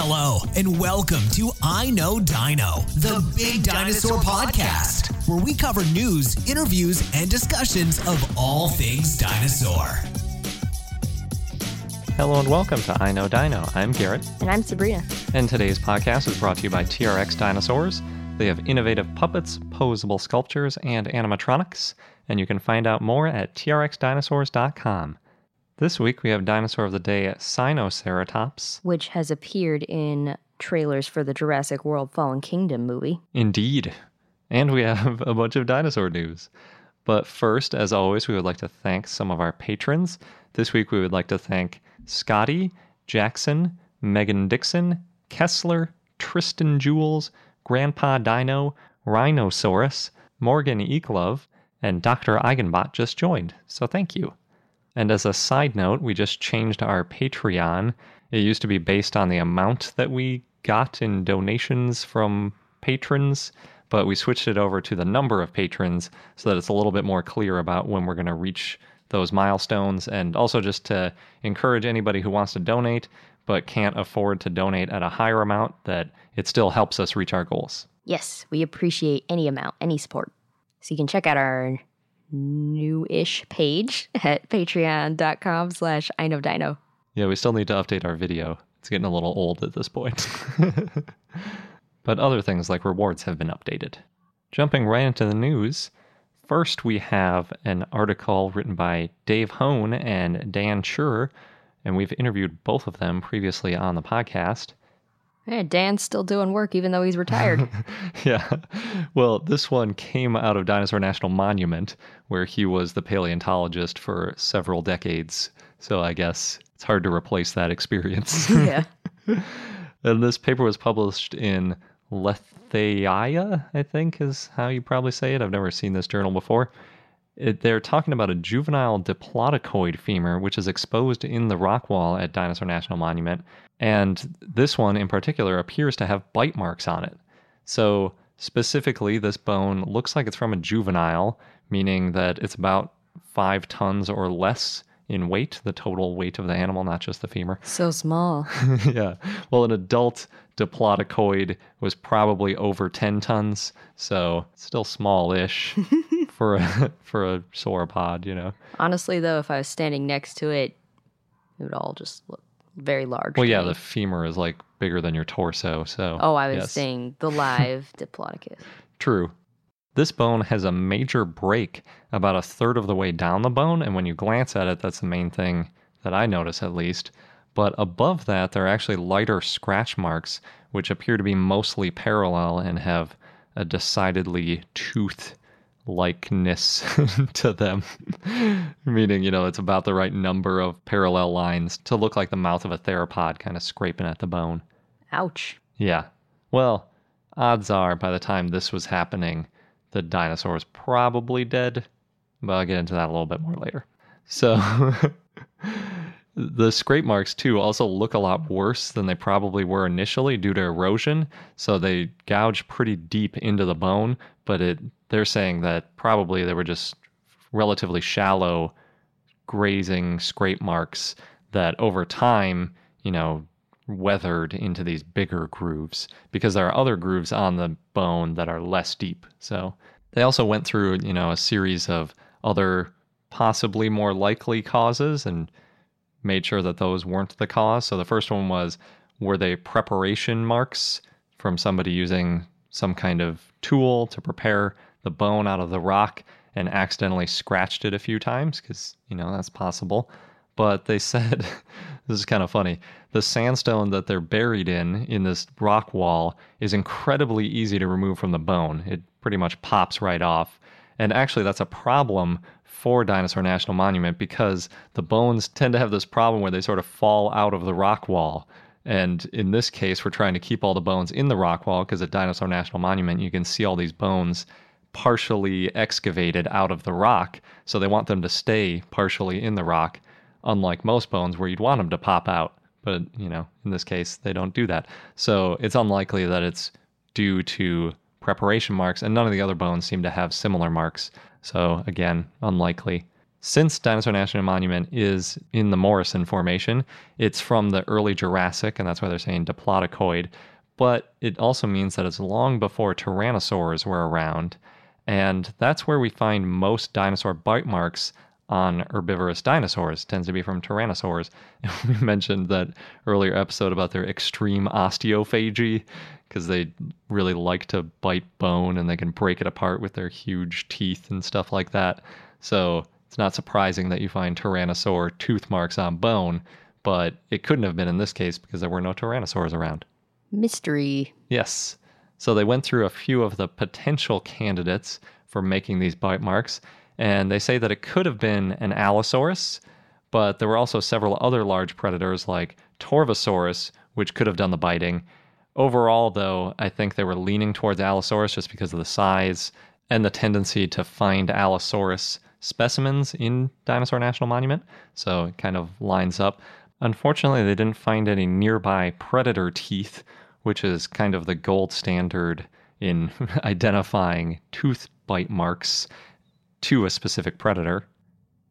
Hello, and welcome to I Know Dino, the Big Dinosaur Podcast, where we cover news, interviews, and discussions of all things dinosaur. Hello and welcome to I Know Dino. I'm Garrett, And I'm Sabrina. and today's podcast is brought to you by TRX Dinosaurs. They have innovative puppets, posable sculptures, and animatronics, and you can find out more at trxdinosaurs.com. This week we have Dinosaur of the Day at Sinoceratops. which has appeared in trailers for the Jurassic World Fallen Kingdom movie. Indeed. And we have a bunch of dinosaur news. But first, as always, we would like to thank some of our patrons. This week we would like to thank Scotty, Jackson, Megan Dixon, Kessler, Tristan Jules, Grandpa Dino, Rhinosaurus, Morgan Eklove, and Dr. Eigenbot just joined. So thank you. And as a side note, we just changed our Patreon. It used to be based on the amount that we got in donations from patrons, but we switched it over to the number of patrons so that it's a little bit more clear about when we're going to reach those milestones and also just to encourage anybody who wants to donate but can't afford to donate at a higher amount that it still helps us reach our goals. Yes, we appreciate any amount, any support. So you can check out our new-ish page at patreon.com slash I know dino. Yeah, we still need to update our video. It's getting a little old at this point. but other things like rewards have been updated. Jumping right into the news, first we have an article written by Dave Hone and Dan Chure, and we've interviewed both of them previously on the podcast. Yeah, Dan's still doing work even though he's retired. yeah. Well, this one came out of Dinosaur National Monument, where he was the paleontologist for several decades. So I guess it's hard to replace that experience. yeah. and this paper was published in Lethaia, I think is how you probably say it. I've never seen this journal before. It, they're talking about a juvenile diplodocoid femur, which is exposed in the rock wall at Dinosaur National Monument. And this one in particular appears to have bite marks on it. So, specifically, this bone looks like it's from a juvenile, meaning that it's about five tons or less in weight, the total weight of the animal, not just the femur. So small. yeah. Well, an adult diplodocoid was probably over 10 tons, so still small-ish for a for a sauropod, you know. Honestly, though, if I was standing next to it, it would all just look very large. Well, yeah, me. the femur is like bigger than your torso, so Oh, I was yes. saying the live diplodocus. True. This bone has a major break about a third of the way down the bone, and when you glance at it, that's the main thing that I notice at least. But above that, there are actually lighter scratch marks, which appear to be mostly parallel and have a decidedly tooth likeness to them. Meaning, you know, it's about the right number of parallel lines to look like the mouth of a theropod kind of scraping at the bone. Ouch. Yeah. Well, odds are by the time this was happening, the dinosaur was probably dead. But I'll get into that a little bit more later. So, the scrape marks, too, also look a lot worse than they probably were initially due to erosion. So, they gouge pretty deep into the bone, but it they're saying that probably they were just relatively shallow grazing scrape marks that over time, you know, weathered into these bigger grooves because there are other grooves on the bone that are less deep. So they also went through, you know, a series of other possibly more likely causes and made sure that those weren't the cause. So the first one was were they preparation marks from somebody using some kind of tool to prepare the bone out of the rock and accidentally scratched it a few times because, you know, that's possible. But they said, this is kind of funny, the sandstone that they're buried in, in this rock wall, is incredibly easy to remove from the bone. It pretty much pops right off. And actually, that's a problem for Dinosaur National Monument because the bones tend to have this problem where they sort of fall out of the rock wall. And in this case, we're trying to keep all the bones in the rock wall because at Dinosaur National Monument, you can see all these bones partially excavated out of the rock. So they want them to stay partially in the rock, unlike most bones where you'd want them to pop out. But, you know, in this case, they don't do that. So it's unlikely that it's due to preparation marks, and none of the other bones seem to have similar marks. So again, unlikely. Since Dinosaur National Monument is in the Morrison Formation, it's from the early Jurassic, and that's why they're saying diplodocoid. But it also means that it's long before tyrannosaurs were around. And that's where we find most dinosaur bite marks on herbivorous dinosaurs tends to be from tyrannosaurs. we mentioned that earlier episode about their extreme osteophagy because they really like to bite bone and they can break it apart with their huge teeth and stuff like that. So it's not surprising that you find tyrannosaur tooth marks on bone, but it couldn't have been in this case because there were no tyrannosaurs around. Mystery. Yes. So they went through a few of the potential candidates for making these bite marks, and they say that it could have been an Allosaurus, but there were also several other large predators like Torvosaurus, which could have done the biting. Overall, though, I think they were leaning towards Allosaurus just because of the size and the tendency to find Allosaurus specimens in Dinosaur National Monument, so it kind of lines up. Unfortunately, they didn't find any nearby predator teeth, which is kind of the gold standard in identifying tooth bite marks to a specific predator.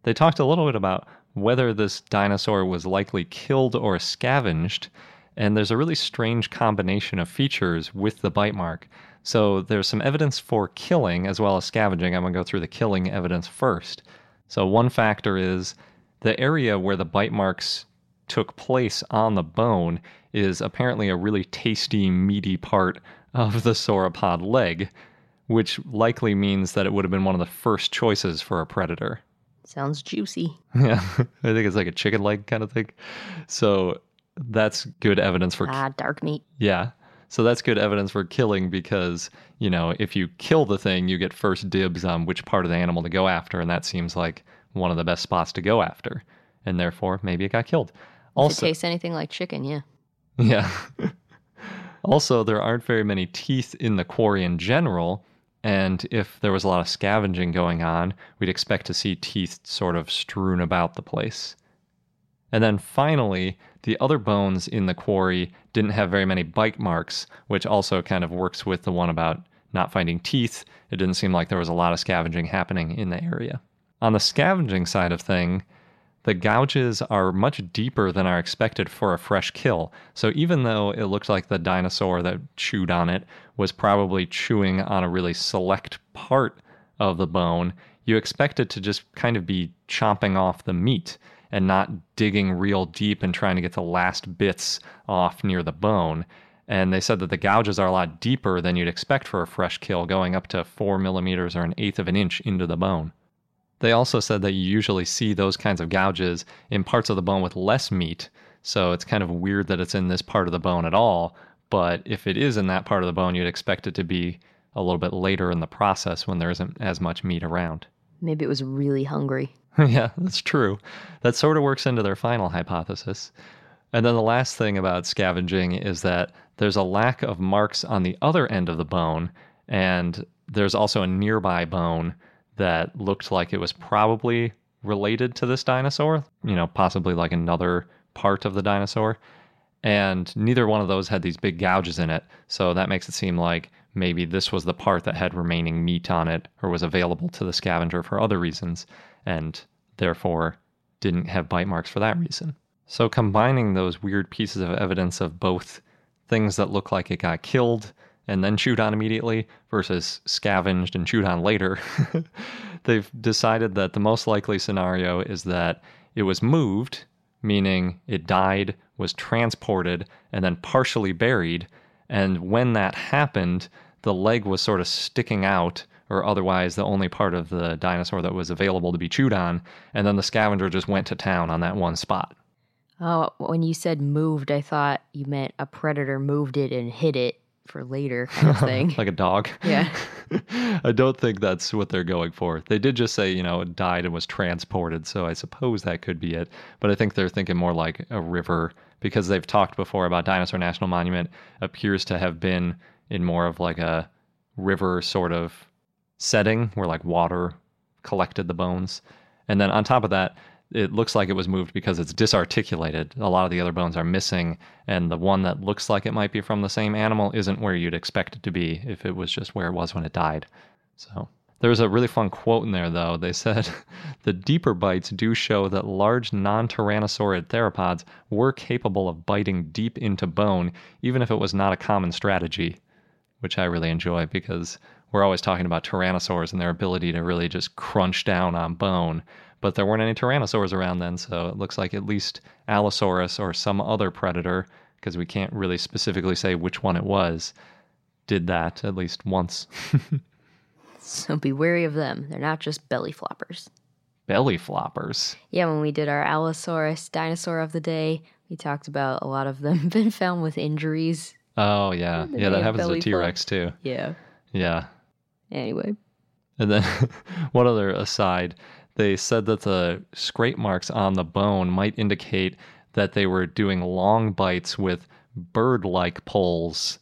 They talked a little bit about whether this dinosaur was likely killed or scavenged, and there's a really strange combination of features with the bite mark. So there's some evidence for killing as well as scavenging. I'm going to go through the killing evidence first. So one factor is the area where the bite marks took place on the bone is apparently a really tasty, meaty part of the sauropod leg, which likely means that it would have been one of the first choices for a predator. Sounds juicy. Yeah, I think it's like a chicken leg kind of thing. So that's good evidence for. Ah, dark meat. Yeah. So that's good evidence for killing because, you know, if you kill the thing, you get first dibs on which part of the animal to go after. And that seems like one of the best spots to go after. And therefore, maybe it got killed. Also, if it tastes anything like chicken, yeah. Yeah. also, there aren't very many teeth in the quarry in general. And if there was a lot of scavenging going on, we'd expect to see teeth sort of strewn about the place. And then finally, the other bones in the quarry didn't have very many bite marks, which also kind of works with the one about not finding teeth. It didn't seem like there was a lot of scavenging happening in the area. On the scavenging side of thing, the gouges are much deeper than are expected for a fresh kill. So even though it looked like the dinosaur that chewed on it was probably chewing on a really select part of the bone, you expect it to just kind of be chomping off the meat and not digging real deep and trying to get the last bits off near the bone. And they said that the gouges are a lot deeper than you'd expect for a fresh kill, going up to four millimeters or an eighth of an inch into the bone. They also said that you usually see those kinds of gouges in parts of the bone with less meat, so it's kind of weird that it's in this part of the bone at all. But if it is in that part of the bone, you'd expect it to be a little bit later in the process when there isn't as much meat around. Maybe it was really hungry. yeah, that's true. That sort of works into their final hypothesis. And then the last thing about scavenging is that there's a lack of marks on the other end of the bone, and there's also a nearby bone that looked like it was probably related to this dinosaur, you know, possibly like another part of the dinosaur. And neither one of those had these big gouges in it. So that makes it seem like maybe this was the part that had remaining meat on it or was available to the scavenger for other reasons and therefore didn't have bite marks for that reason. So combining those weird pieces of evidence of both things that look like it got killed and then chewed on immediately versus scavenged and chewed on later, they've decided that the most likely scenario is that it was moved, meaning it died, was transported, and then partially buried. And when that happened, the leg was sort of sticking out, or otherwise the only part of the dinosaur that was available to be chewed on. And then the scavenger just went to town on that one spot. Oh, when you said moved, I thought you meant a predator moved it and hid it for later kind of thing. like a dog. Yeah. I don't think that's what they're going for. They did just say, you know, it died and was transported, so I suppose that could be it. But I think they're thinking more like a river because they've talked before about Dinosaur National Monument appears to have been in more of like a river sort of setting where like water collected the bones. And then on top of that, it looks like it was moved because it's disarticulated. A lot of the other bones are missing, and the one that looks like it might be from the same animal isn't where you'd expect it to be if it was just where it was when it died. So There's a really fun quote in there, though. They said the deeper bites do show that large non tyrannosaurid theropods were capable of biting deep into bone, even if it was not a common strategy, which I really enjoy because we're always talking about tyrannosaurs and their ability to really just crunch down on bone. But there weren't any tyrannosaurs around then, so it looks like at least Allosaurus or some other predator, because we can't really specifically say which one it was, did that at least once. So be wary of them. They're not just belly floppers. Belly floppers. Yeah, when we did our Allosaurus dinosaur of the day, we talked about a lot of them been found with injuries. Oh yeah, yeah, that happens to T Rex too. Yeah. Yeah, Anyway. and then one other aside, they said that the scrape marks on the bone might indicate that they were doing long bites with bird-like poles.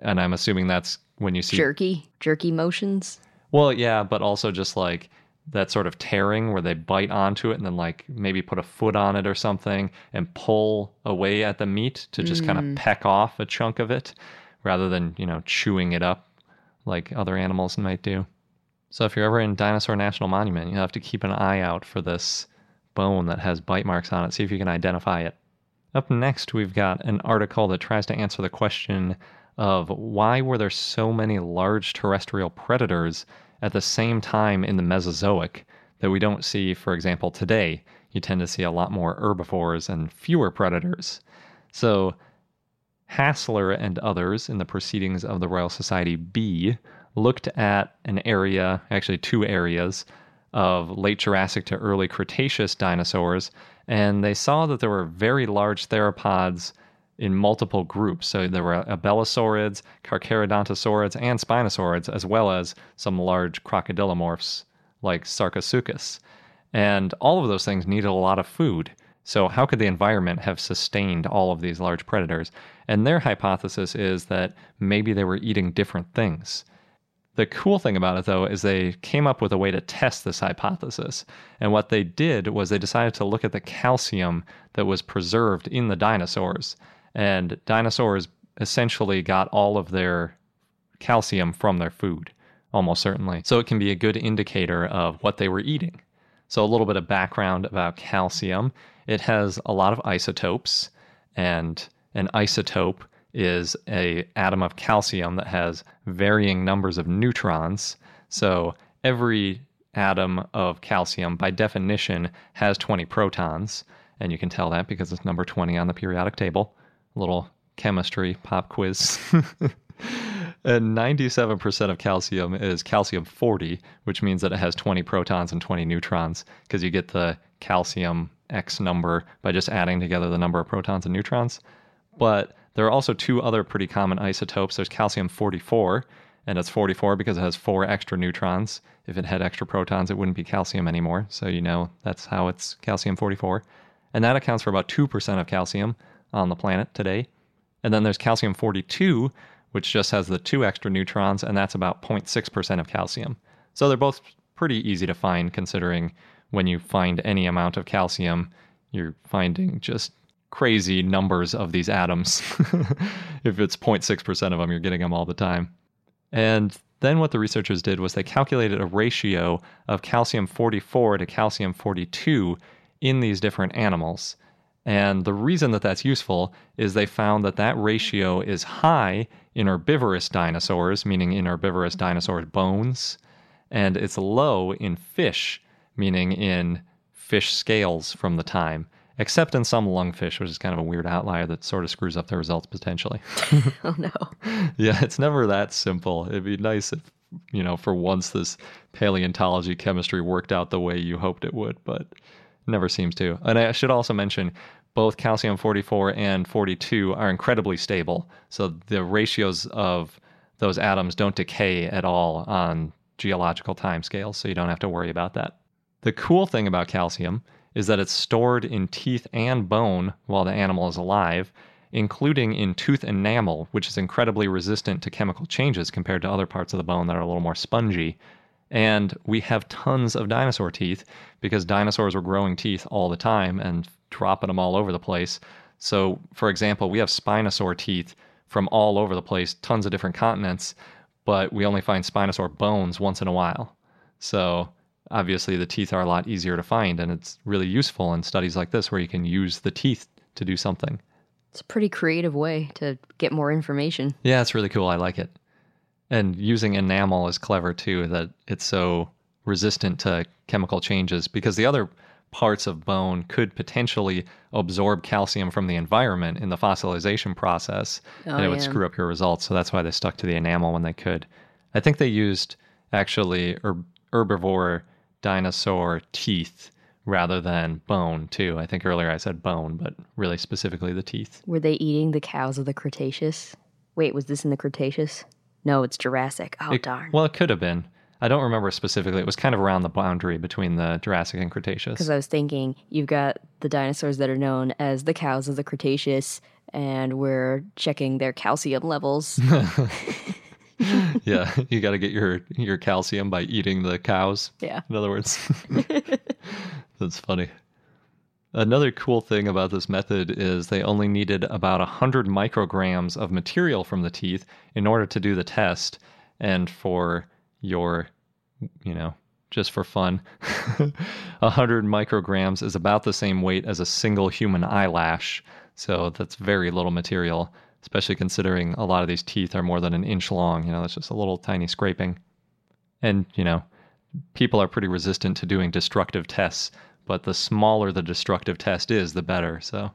and I'm assuming that's when you see Jerky. Jerky motions. Well, yeah, but also just like that sort of tearing where they bite onto it and then like maybe put a foot on it or something and pull away at the meat to just kind of mm. peck off a chunk of it rather than, you know, chewing it up like other animals might do. So if you're ever in Dinosaur National Monument, you have to keep an eye out for this bone that has bite marks on it, see if you can identify it. Up next, we've got an article that tries to answer the question of why were there so many large terrestrial predators at the same time in the Mesozoic that we don't see, for example, today. You tend to see a lot more herbivores and fewer predators. So, Hassler and others in the Proceedings of the Royal Society B looked at an area, actually two areas, of late Jurassic to early Cretaceous dinosaurs, and they saw that there were very large theropods in multiple groups. So there were abelisaurids, carcharodontosaurids, and spinosaurids, as well as some large crocodilomorphs like Sarcosuchus. And all of those things needed a lot of food. So, how could the environment have sustained all of these large predators? And their hypothesis is that maybe they were eating different things. The cool thing about it, though, is they came up with a way to test this hypothesis. And what they did was they decided to look at the calcium that was preserved in the dinosaurs. And dinosaurs essentially got all of their calcium from their food, almost certainly. So it can be a good indicator of what they were eating. So, a little bit of background about calcium it has a lot of isotopes, and an isotope is a atom of calcium that has varying numbers of neutrons. So, every atom of calcium, by definition, has 20 protons. And you can tell that because it's number 20 on the periodic table. A little chemistry pop quiz. and 97% of calcium is calcium 40, which means that it has 20 protons and 20 neutrons because you get the calcium X number by just adding together the number of protons and neutrons. But there are also two other pretty common isotopes. There's calcium 44, and it's 44 because it has four extra neutrons. If it had extra protons, it wouldn't be calcium anymore. So you know that's how it's calcium 44. And that accounts for about 2% of calcium on the planet today. And then there's calcium 42, which just has the two extra neutrons, and that's about 0.6% of calcium. So they're both pretty easy to find considering when you find any amount of calcium, you're finding just crazy numbers of these atoms. if it's 0.6% of them, you're getting them all the time. And then what the researchers did was they calculated a ratio of calcium 44 to calcium 42 in these different animals. And the reason that that's useful is they found that that ratio is high in herbivorous dinosaurs, meaning in herbivorous dinosaurs' bones, and it's low in fish, meaning in fish scales from the time, except in some lungfish, which is kind of a weird outlier that sort of screws up the results potentially. Oh no. yeah, it's never that simple. It'd be nice if, you know, for once this paleontology chemistry worked out the way you hoped it would, but never seems to. And I should also mention both calcium 44 and 42 are incredibly stable. So the ratios of those atoms don't decay at all on geological timescales, so you don't have to worry about that. The cool thing about calcium is that it's stored in teeth and bone while the animal is alive, including in tooth enamel, which is incredibly resistant to chemical changes compared to other parts of the bone that are a little more spongy. And we have tons of dinosaur teeth because dinosaurs were growing teeth all the time and dropping them all over the place. So, for example, we have spinosaur teeth from all over the place, tons of different continents, but we only find spinosaur bones once in a while. So obviously, the teeth are a lot easier to find, and it's really useful in studies like this where you can use the teeth to do something. It's a pretty creative way to get more information. Yeah, it's really cool. I like it. And using enamel is clever too, that it's so resistant to chemical changes because the other parts of bone could potentially absorb calcium from the environment in the fossilization process Oh, and it oh, would yeah. screw up your results. So that's why they stuck to the enamel when they could. I think they used actually herb- herbivore dinosaur teeth rather than bone too. I think earlier I said bone, but really specifically the teeth. Were they eating the cows of the Cretaceous? Wait, was this in the Cretaceous? No, it's Jurassic. Oh, It- darn. Well, it could have been. I don't remember specifically. It was kind of around the boundary between the Jurassic and Cretaceous. Because I was thinking, you've got the dinosaurs that are known as the cows of the Cretaceous, and we're checking their calcium levels. yeah, you got to get your your calcium by eating the cows. yeah. In other words, that's funny. Another cool thing about this method is they only needed about 100 micrograms of material from the teeth in order to do the test. And for your, you know, just for fun, 100 micrograms is about the same weight as a single human eyelash. So that's very little material, especially considering a lot of these teeth are more than an inch long. You know, that's just a little tiny scraping. And, you know, people are pretty resistant to doing destructive tests, but the smaller the destructive test is, the better. So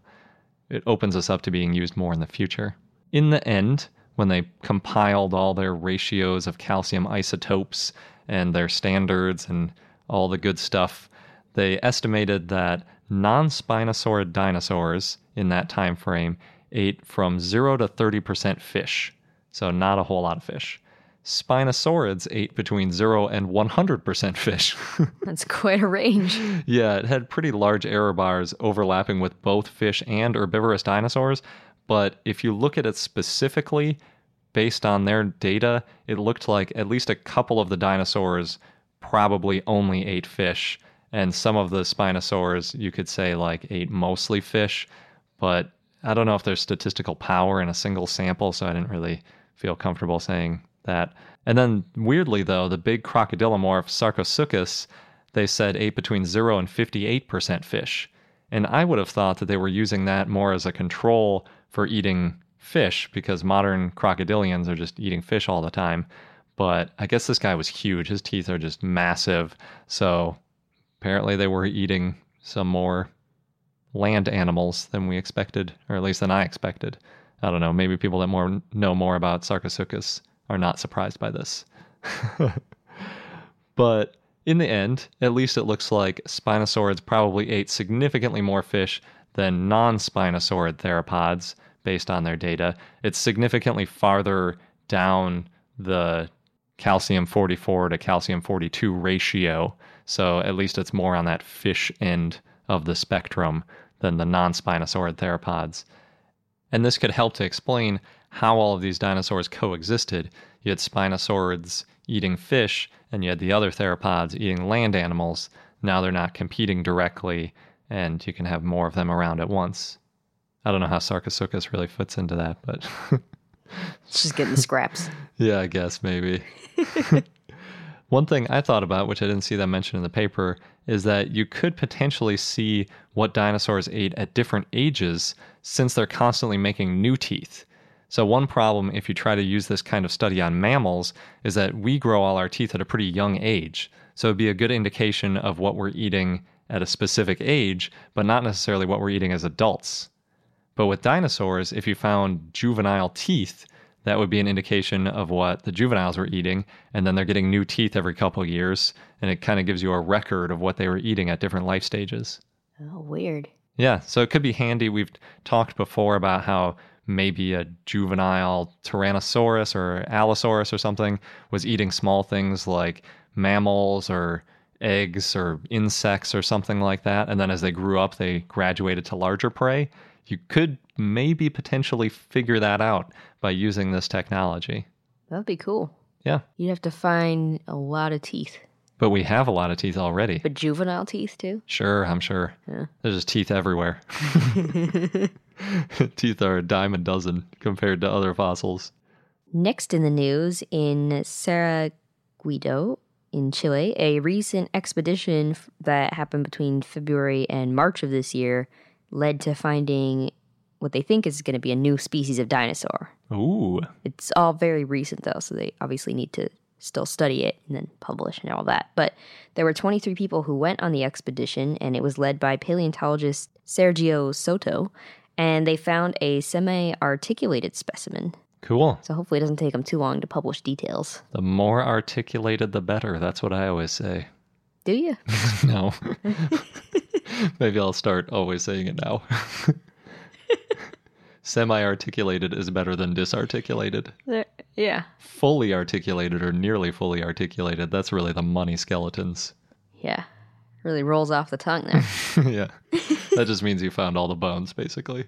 it opens us up to being used more in the future. In the end, when they compiled all their ratios of calcium isotopes and their standards and all the good stuff, they estimated that non-spinosaurid dinosaurs in that time frame ate from 0 to 30% fish. So not a whole lot of fish. Spinosaurids ate between 0 and 100% fish. That's quite a range. yeah, it had pretty large error bars overlapping with both fish and herbivorous dinosaurs. But if you look at it specifically, based on their data, it looked like at least a couple of the dinosaurs probably only ate fish. And some of the spinosaurs, you could say, like ate mostly fish. But I don't know if there's statistical power in a single sample, so I didn't really feel comfortable saying that. And then, weirdly, though, the big crocodilomorph Sarcosuchus, they said ate between 0 and 58% fish. And I would have thought that they were using that more as a control for eating fish because modern crocodilians are just eating fish all the time. But I guess this guy was huge. His teeth are just massive. So apparently they were eating some more land animals than we expected, or at least than I expected. I don't know. Maybe people that more know more about Sarcosuchus are not surprised by this. but in the end, at least it looks like spinosaurids probably ate significantly more fish than non spinosaurid theropods based on their data. It's significantly farther down the calcium 44 to calcium 42 ratio. So at least it's more on that fish end of the spectrum than the non spinosaurid theropods. And this could help to explain how all of these dinosaurs coexisted. You had spinosaurids eating fish, and you had the other theropods eating land animals. Now they're not competing directly, and you can have more of them around at once. I don't know how Sarcosuchus really fits into that, but just getting the scraps. yeah, I guess maybe. One thing I thought about, which I didn't see them mentioned in the paper, is that you could potentially see what dinosaurs ate at different ages since they're constantly making new teeth. So, one problem if you try to use this kind of study on mammals is that we grow all our teeth at a pretty young age. So, it'd be a good indication of what we're eating at a specific age, but not necessarily what we're eating as adults. But with dinosaurs, if you found juvenile teeth, that would be an indication of what the juveniles were eating, and then they're getting new teeth every couple years, and it kind of gives you a record of what they were eating at different life stages. Oh, weird. Yeah, so it could be handy. We've talked before about how maybe a juvenile Tyrannosaurus or Allosaurus or something was eating small things like mammals or eggs or insects or something like that. And then as they grew up, they graduated to larger prey. You could maybe potentially figure that out by using this technology. That'd be cool. Yeah, You'd have to find a lot of teeth, but we have a lot of teeth already. but juvenile teeth too. Sure, I'm sure. Yeah. There's just teeth everywhere. teeth are a dime a dozen compared to other fossils. Next in the news, in Cerro Guido, in Chile. A recent expedition that happened between February and March of this year led to finding what they think is going to be a new species of dinosaur. Ooh. It's all very recent though, so they obviously need to still study it and then publish and all that. But there were 23 people who went on the expedition, and it was led by paleontologist Sergio Soto, and they found a semi articulated specimen. Cool. So hopefully it doesn't take them too long to publish details. The more articulated, the better. That's what I always say. Do you? no. Maybe I'll start always saying it now. Semi articulated is better than disarticulated. yeah. Fully articulated or nearly fully articulated, that's really the money skeletons. Yeah. Really rolls off the tongue there. yeah. That just means you found all the bones, basically.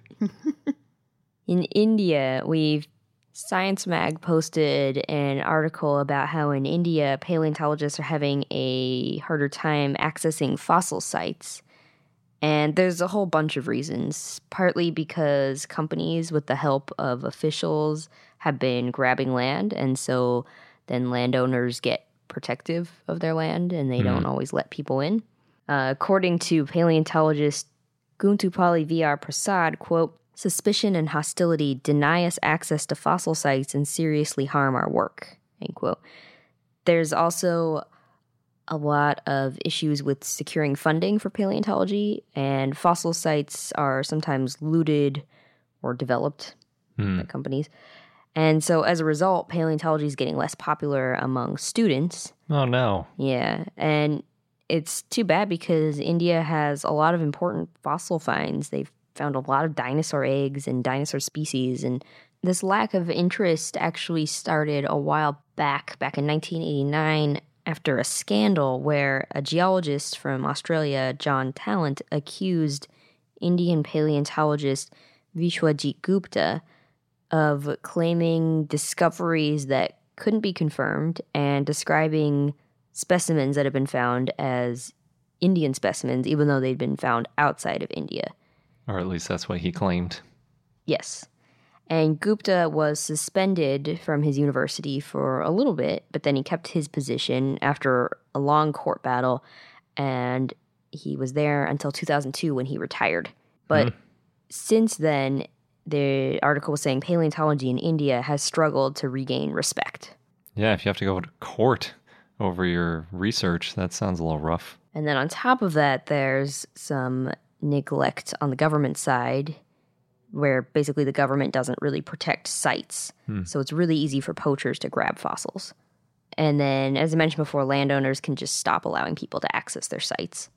In India, we've Science Mag posted an article about how in India paleontologists are having a harder time accessing fossil sites. And there's a whole bunch of reasons. Partly because companies, with the help of officials, have been grabbing land. And so then landowners get protective of their land and they don't always let people in. Uh, according to paleontologist Guntupalli VR Prasad, quote, suspicion and hostility deny us access to fossil sites and seriously harm our work, end quote. There's also a lot of issues with securing funding for paleontology, and fossil sites are sometimes looted or developed by hmm. companies. And so as a result, paleontology is getting less popular among students. Oh no. Yeah, and it's too bad because India has a lot of important fossil finds. They've found a lot of dinosaur eggs and dinosaur species, and this lack of interest actually started a while back, back in 1989, after a scandal where a geologist from Australia, John Talent, accused Indian paleontologist Vishwajit Gupta of claiming discoveries that couldn't be confirmed and describing specimens that have been found as Indian specimens, even though they'd been found outside of India. Or at least that's what he claimed. Yes. And Gupta was suspended from his university for a little bit, but then he kept his position after a long court battle, and he was there until 2002 when he retired. But hmm. since then, the article was saying paleontology in India has struggled to regain respect. Yeah, if you have to go to court over your research, that sounds a little rough. And then on top of that, there's some neglect on the government side where basically the government doesn't really protect sites. Hmm. So it's really easy for poachers to grab fossils. And then, as I mentioned before, landowners can just stop allowing people to access their sites.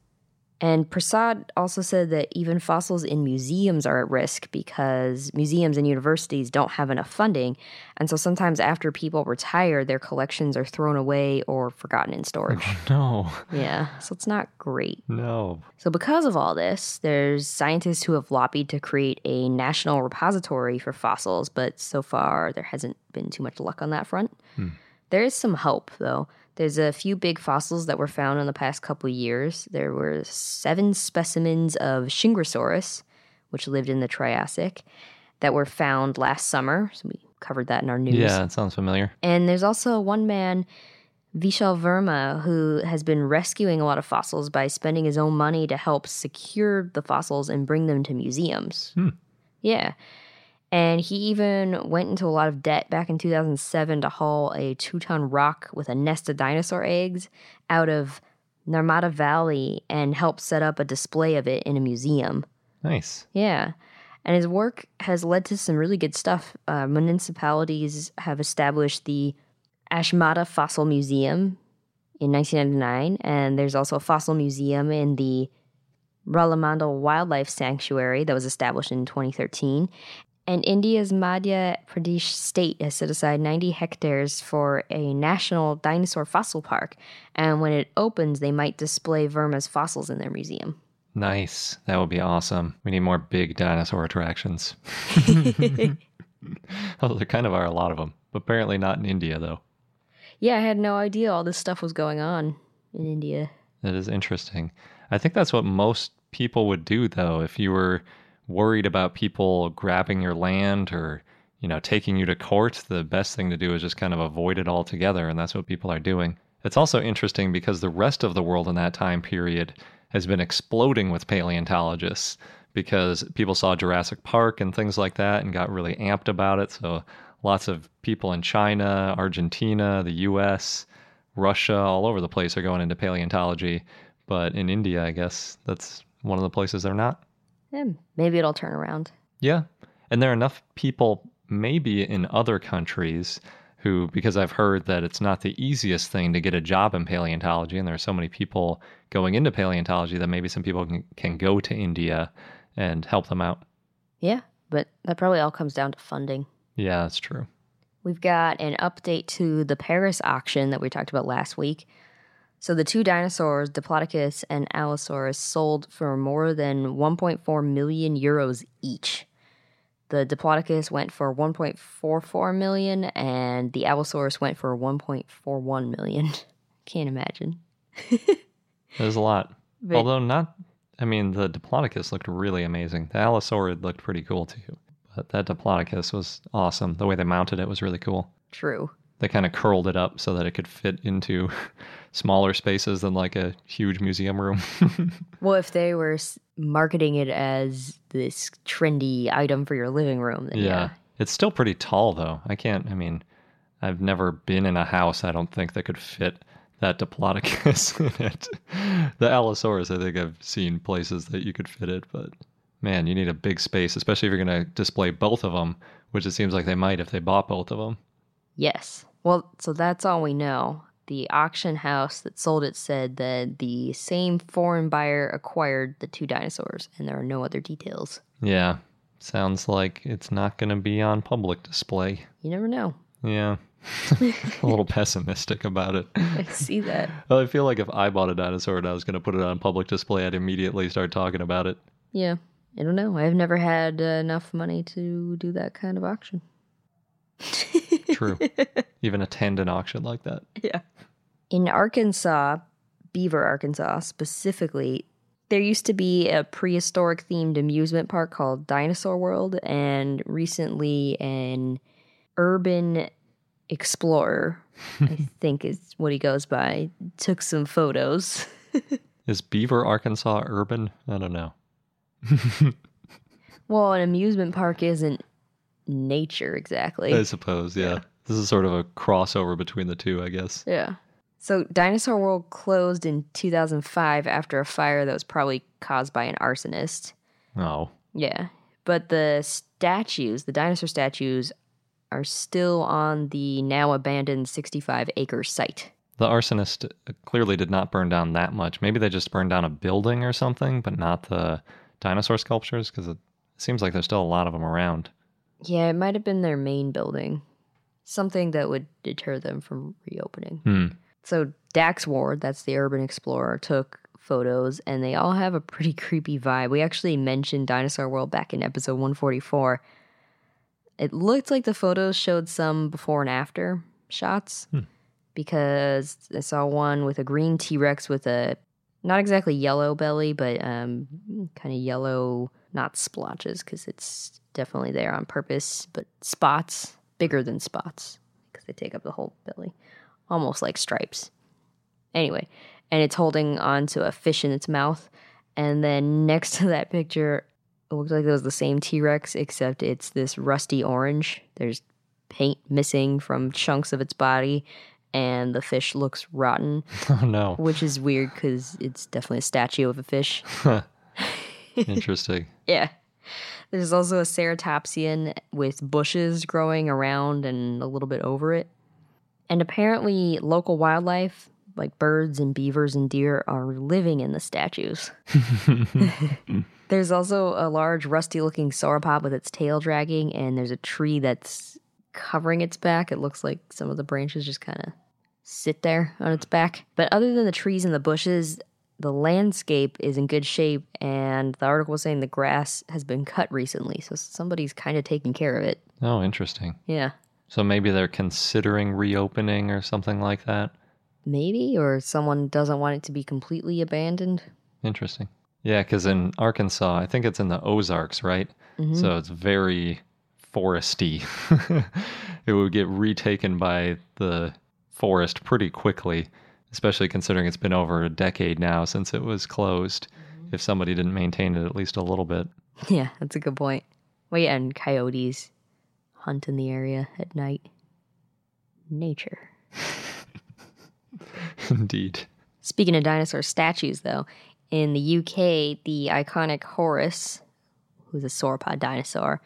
And Prasad also said that even fossils in museums are at risk because museums and universities don't have enough funding. And so sometimes after people retire, their collections are thrown away or forgotten in storage. No, yeah, so it's not great. no. So, because of all this, there's scientists who have lobbied to create a national repository for fossils, but so far there hasn't been too much luck on that front. Hmm. There is some hope, though. There's a few big fossils that were found in the past couple years. There were seven specimens of Shringasaurus, which lived in the Triassic, that were found last summer. So, we covered that in our news. Yeah, it sounds familiar. And there's also one man, Vishal Verma, who has been rescuing a lot of fossils by spending his own money to help secure the fossils and bring them to museums. Hmm. Yeah. And he even went into a lot of debt back in 2007 to haul a two ton rock with a nest of dinosaur eggs out of Narmada Valley and help set up a display of it in a museum. Nice. Yeah. And his work has led to some really good stuff. Uh, municipalities have established the Ashmata Fossil Museum in 1999, and there's also a fossil museum in the Ralamandal Wildlife Sanctuary that was established in 2013. And India's Madhya Pradesh state has set aside 90 hectares for a national dinosaur fossil park. And when it opens, they might display Verma's fossils in their museum. Nice. That would be awesome. We need more big dinosaur attractions. oh, there kind of are a lot of them. But apparently not in India, though. Yeah, I had no idea all this stuff was going on in India. That is interesting. I think that's what most people would do, though, if you were worried about people grabbing your land or you know taking you to court the best thing to do is just kind of avoid it altogether and that's what people are doing It's also interesting because the rest of the world in that time period has been exploding with paleontologists because people saw Jurassic Park and things like that and got really amped about it. So lots of people in China, Argentina, the US, Russia, all over the place are going into paleontology. But in India, I guess that's one of the places they're not. Eh, maybe it'll turn around. Yeah. And there are enough people, maybe in other countries, who, because I've heard that it's not the easiest thing to get a job in paleontology, and there are so many people going into paleontology that maybe some people can, can go to India and help them out. Yeah, but that probably all comes down to funding. Yeah, that's true. We've got an update to the Paris auction that we talked about last week. So the two dinosaurs, Diplodocus and Allosaurus, sold for more than 1.4 million euros each. The Diplodocus went for 1.44 million and the Allosaurus went for 1.41 million. Can't imagine. There's a lot. But- Although not, I mean, the Diplodocus looked really amazing. The Allosaurid looked pretty cool too. But that Diplodocus was awesome. The way they mounted it was really cool. True. They kind of curled it up so that it could fit into smaller spaces than like a huge museum room. Well, if they were marketing it as this trendy item for your living room, then yeah. yeah. It's still pretty tall though. I can't, I mean, I've never been in a house, I don't think, that could fit that Diplodocus in it. The Allosaurus, I think I've seen places that you could fit it, but man, you need a big space, especially if you're going to display both of them, which it seems like they might if they bought both of them. Yes. Well, so that's all we know. The auction house that sold it said that the same foreign buyer acquired the two dinosaurs, and there are no other details. Yeah, sounds like it's not going to be on public display. You never know. Yeah. a little pessimistic about it. I see that. Well, I feel like if I bought a dinosaur and I was going to put it on public display, I'd immediately start talking about it. Yeah. I don't know. I've never had uh, enough money to do that kind of auction. True. Even attend an auction like that. Yeah. In Arkansas, Beaver, Arkansas specifically, there used to be a prehistoric themed amusement park called Dinosaur World, and recently an urban explorer, I think is what he goes by, took some photos. Is Beaver, Arkansas urban? I don't know. Well, an amusement park isn't nature exactly. I suppose, yeah. This is sort of a crossover between the two, I guess. Yeah. So Dinosaur World closed in 2005 after a fire that was probably caused by an arsonist. Oh, Yeah. But the statues, the dinosaur statues, are still on the now abandoned 65 acre site. the arsonist uh, clearly did not burn down that much. Maybe they just burned down a building or something, but not the dinosaur sculptures because it seems like there's still a lot of them around. Yeah, it might have been their main building. Something that would deter them from reopening. Hmm. So Dax Ward, that's the urban explorer, took photos and they all have a pretty creepy vibe. We actually mentioned Dinosaur World back in episode 144. It looked like the photos showed some before and after shots because I saw one with a green T Rex with a not exactly yellow belly, but um, kind of yellow, not splotches because it's definitely there on purpose, but spots, bigger than spots because they take up the whole belly, almost like stripes. Anyway, and it's holding onto a fish in its mouth. And then next to that picture, it looks like it was the same T Rex, except it's this rusty orange. There's paint missing from chunks of its body, and the fish looks rotten, Oh no. which is weird because it's definitely a statue of a fish. Interesting. Yeah. There's also a ceratopsian with bushes growing around and a little bit over it. And apparently, local wildlife, like birds and beavers and deer, are living in the statues. there's also a large, rusty looking sauropod with its tail dragging, and there's a tree that's covering its back. It looks like some of the branches just kind of sit there on its back. But other than the trees and the bushes, the landscape is in good shape, and the article was saying the grass has been cut recently, so somebody's kind of taking care of it. Oh, interesting. Yeah, So maybe they're considering reopening or something like that. maybe, or someone doesn't want it to be completely abandoned. Interesting. Yeah, because in Arkansas, I think it's in the Ozarks, right? Mm-hmm. So it's very foresty. it would get retaken by the forest pretty quickly especially considering it's been over a decade now since it was closed. Mm-hmm. If somebody didn't maintain it at least a little bit. Yeah, that's a good point. Well, yeah, and coyotes hunt in the area at night. Nature. Indeed. Speaking of dinosaur statues, though, in the UK, the iconic Horus, who's a sauropod dinosaur,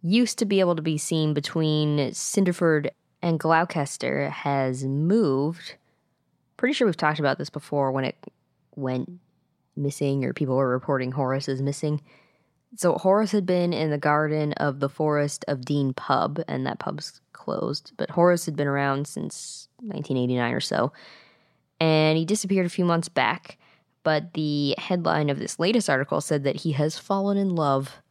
used to be able to be seen between Cinderford and Gloucester, has moved. Pretty sure we've talked about this before when it went missing or people were reporting Horace is missing. So Horace had been in the garden of the Forest of Dean pub, and that pub's closed. But Horace had been around since 1989 or so, and he disappeared a few months back. But the headline of this latest article said that he has fallen in love,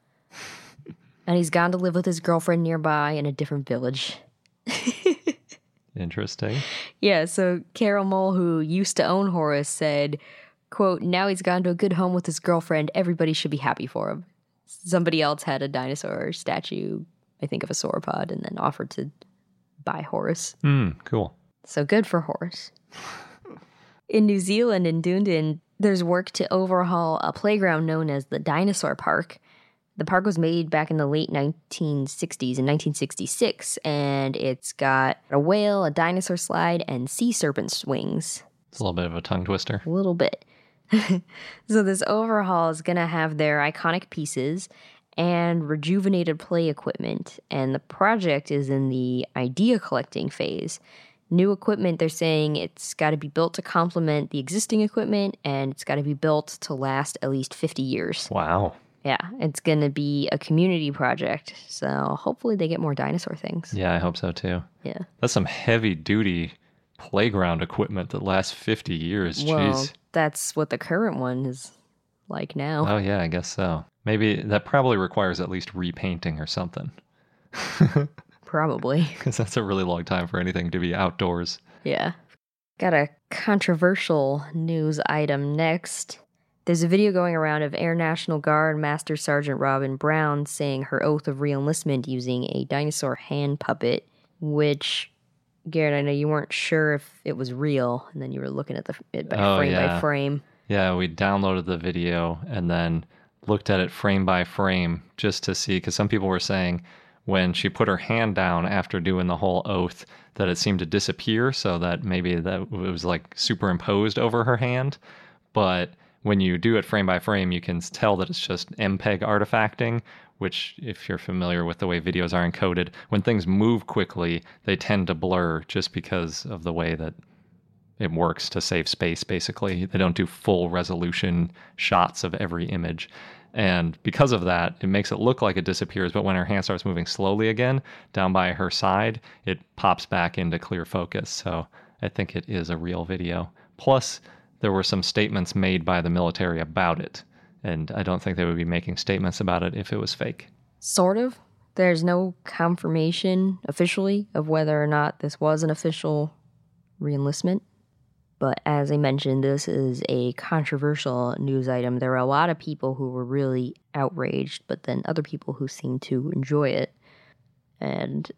and he's gone to live with his girlfriend nearby in a different village. Interesting. Yeah, so Carol Mole, who used to own Horus, said, quote, now he's gone to a good home with his girlfriend. Everybody should be happy for him. Somebody else had a dinosaur statue, I think of a sauropod, and then offered to buy Horus. Hmm, cool. So good for Horus. in New Zealand, in Dunedin, there's work to overhaul a playground known as the Dinosaur Park. The park was made back in the late 1960s, in 1966, and it's got a whale, a dinosaur slide, and sea serpent swings. It's a little bit of a tongue twister. A little bit. so this overhaul is going to have their iconic pieces and rejuvenated play equipment and the project is in the idea collecting phase new equipment they're saying it's got to be built to complement the existing equipment and it's got to be built to last at least 50 years Wow. Yeah it's going to be a community project so hopefully they get more dinosaur things Yeah, I hope so too. yeah That's some heavy duty playground equipment that lasts 50 years. well Jeez. that's what the current one is like now Oh, yeah, I guess so. Maybe that probably requires at least repainting or something. probably Because that's a really long time for anything to be outdoors. Yeah. Got a controversial news item next. There's a video going around of Air National Guard Master Sergeant Robin Brown saying her oath of reenlistment using a dinosaur hand puppet, which, Garrett, I know you weren't sure if it was real, and then you were looking at the it by Oh, frame by frame. Yeah, we downloaded the video and then looked at it frame by frame just to see. Because some people were saying when she put her hand down after doing the whole oath that it seemed to disappear, so that maybe that it was like superimposed over her hand. But when you do it frame by frame, you can tell that it's just MPEG artifacting, which, if you're familiar with the way videos are encoded, when things move quickly, they tend to blur just because of the way that it works to save space basically. They don't do full resolution shots of every image. And because of that it makes it look like it disappears but when her hand starts moving slowly again down by her side it pops back into clear focus. So i think it is a real video. Plus there were some statements made by the military about it and i don't think they would be making statements about it if it was fake Sort of. There's no confirmation officially of whether or not this was an official reenlistment. But as I mentioned, this is a controversial news item. There were a lot of people who were really outraged, but then other people who seemed to enjoy it. And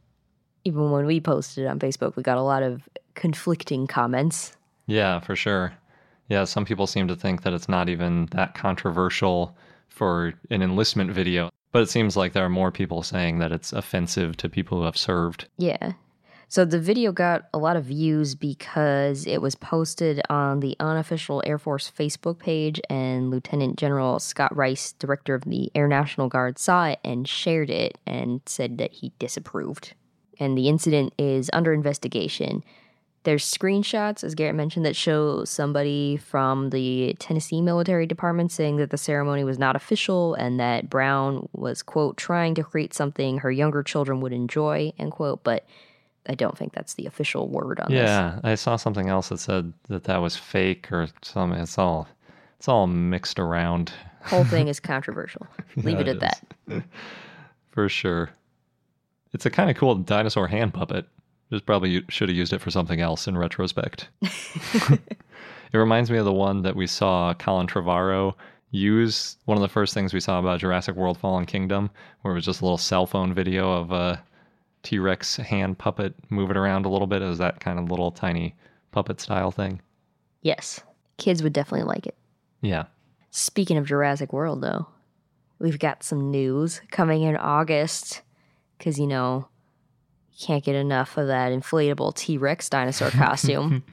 even when we posted it on Facebook, we got a lot of conflicting comments. Yeah, for sure. Yeah, some people seem to think that it's not even that controversial for an enlistment video, but it seems like there are more people saying that it's offensive to people who have served. Yeah. So the video got a lot of views because it was posted on the unofficial Air Force Facebook page, and Lieutenant General Scott Rice, director of the Air National Guard, saw it and shared it and said that he disapproved. And the incident is under investigation. There's screenshots, as Garrett mentioned, that show somebody from the Tennessee Military Department saying that the ceremony was not official and that Brown was, quote, trying to create something her younger children would enjoy, end quote. But I don't think that's the official word on this. Yeah, I saw something else that said that that was fake or something. It's all it's all mixed around Whole thing is controversial. Leave Yeah, it at that. for sure. It's a kind of cool dinosaur hand puppet. Just probably should have used it for something else in retrospect. it reminds me of the one that we saw Colin Trevorrow use. One of the first things we saw about Jurassic World Fallen Kingdom, where it was just a little cell phone video of a T Rex hand puppet moving around a little bit. It was that kind of little tiny puppet style thing. Yes. Kids would definitely like it. Yeah. Speaking of Jurassic World, though, we've got some news coming in August because, you know, can't get enough of that inflatable T Rex dinosaur costume.